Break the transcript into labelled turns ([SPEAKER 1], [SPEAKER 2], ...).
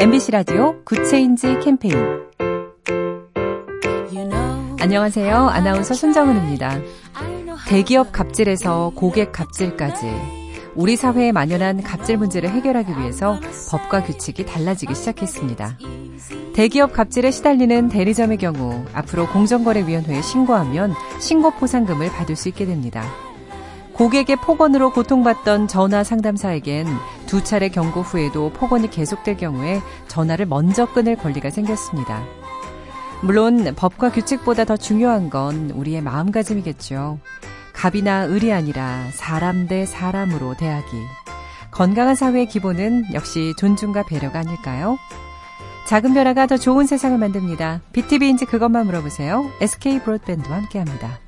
[SPEAKER 1] MBC 라디오 Good Change 캠페인 안녕하세요. 아나운서 손정은입니다. 대기업 갑질에서 고객 갑질까지 우리 사회에 만연한 갑질 문제를 해결하기 위해서 법과 규칙이 달라지기 시작했습니다. 대기업 갑질에 시달리는 대리점의 경우 앞으로 공정거래위원회에 신고하면 신고 포상금을 받을 수 있게 됩니다. 고객의 폭언으로 고통받던 전화 상담사에겐 두 차례 경고 후에도 폭언이 계속될 경우에 전화를 먼저 끊을 권리가 생겼습니다. 물론 법과 규칙보다 더 중요한 건 우리의 마음가짐이겠죠. 갑이나 을이 아니라 사람 대 사람으로 대하기. 건강한 사회의 기본은 역시 존중과 배려가 아닐까요? 작은 변화가 더 좋은 세상을 만듭니다. BTV인지 그것만 물어보세요. SK 브로드밴드와 함께합니다.